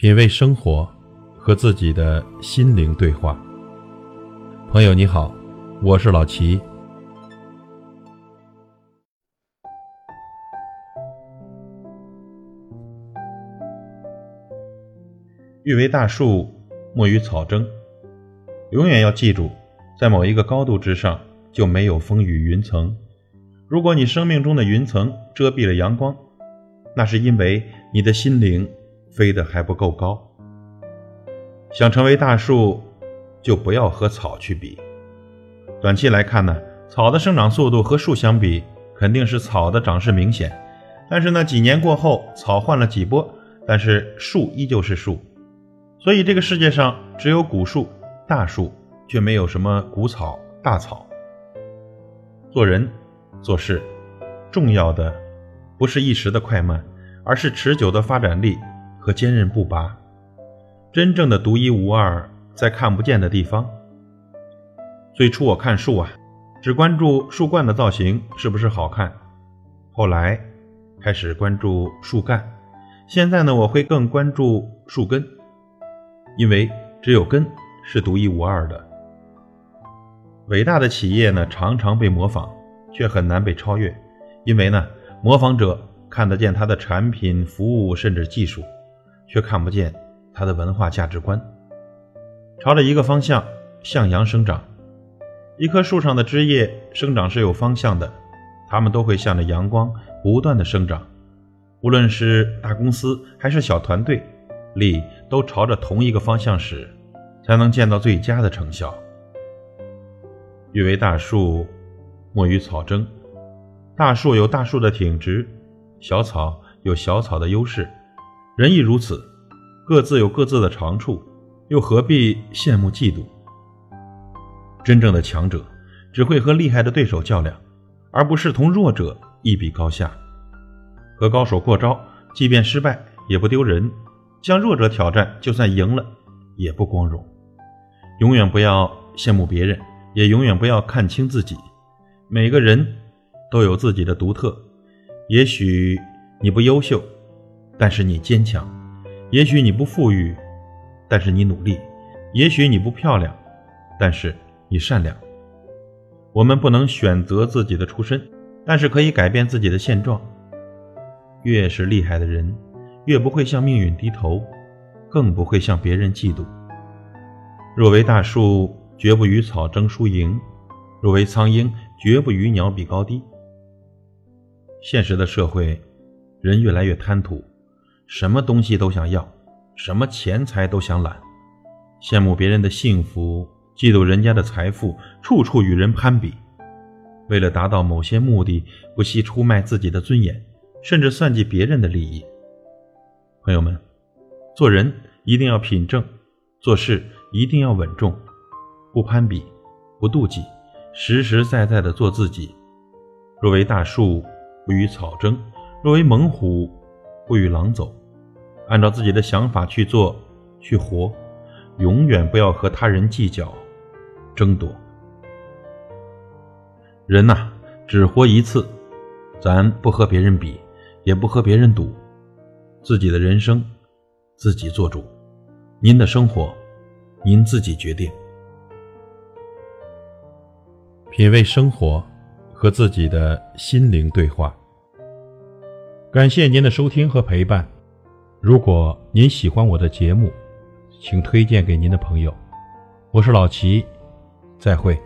品味生活，和自己的心灵对话。朋友你好，我是老齐。欲为大树，莫与草争。永远要记住，在某一个高度之上，就没有风雨云层。如果你生命中的云层遮蔽了阳光，那是因为你的心灵。飞得还不够高，想成为大树，就不要和草去比。短期来看呢，草的生长速度和树相比，肯定是草的长势明显。但是呢，几年过后，草换了几波，但是树依旧是树。所以这个世界上只有古树、大树，却没有什么古草、大草。做人、做事，重要的不是一时的快慢，而是持久的发展力。和坚韧不拔，真正的独一无二，在看不见的地方。最初我看树啊，只关注树冠的造型是不是好看，后来开始关注树干，现在呢，我会更关注树根，因为只有根是独一无二的。伟大的企业呢，常常被模仿，却很难被超越，因为呢，模仿者看得见它的产品、服务，甚至技术。却看不见它的文化价值观。朝着一个方向向阳生长，一棵树上的枝叶生长是有方向的，它们都会向着阳光不断的生长。无论是大公司还是小团队，力都朝着同一个方向使，才能见到最佳的成效。欲为大树，莫与草争。大树有大树的挺直，小草有小草的优势。人亦如此，各自有各自的长处，又何必羡慕嫉妒？真正的强者只会和厉害的对手较量，而不是同弱者一比高下。和高手过招，即便失败也不丢人；向弱者挑战，就算赢了也不光荣。永远不要羡慕别人，也永远不要看清自己。每个人都有自己的独特，也许你不优秀。但是你坚强，也许你不富裕，但是你努力；也许你不漂亮，但是你善良。我们不能选择自己的出身，但是可以改变自己的现状。越是厉害的人，越不会向命运低头，更不会向别人嫉妒。若为大树，绝不与草争输赢；若为苍鹰，绝不与鸟比高低。现实的社会，人越来越贪图。什么东西都想要，什么钱财都想揽，羡慕别人的幸福，嫉妒人家的财富，处处与人攀比。为了达到某些目的，不惜出卖自己的尊严，甚至算计别人的利益。朋友们，做人一定要品正，做事一定要稳重，不攀比，不妒忌，实实在在的做自己。若为大树，不与草争；若为猛虎，不与狼走。按照自己的想法去做、去活，永远不要和他人计较、争夺。人呐，只活一次，咱不和别人比，也不和别人赌，自己的人生自己做主。您的生活，您自己决定。品味生活，和自己的心灵对话。感谢您的收听和陪伴。如果您喜欢我的节目，请推荐给您的朋友。我是老齐，再会。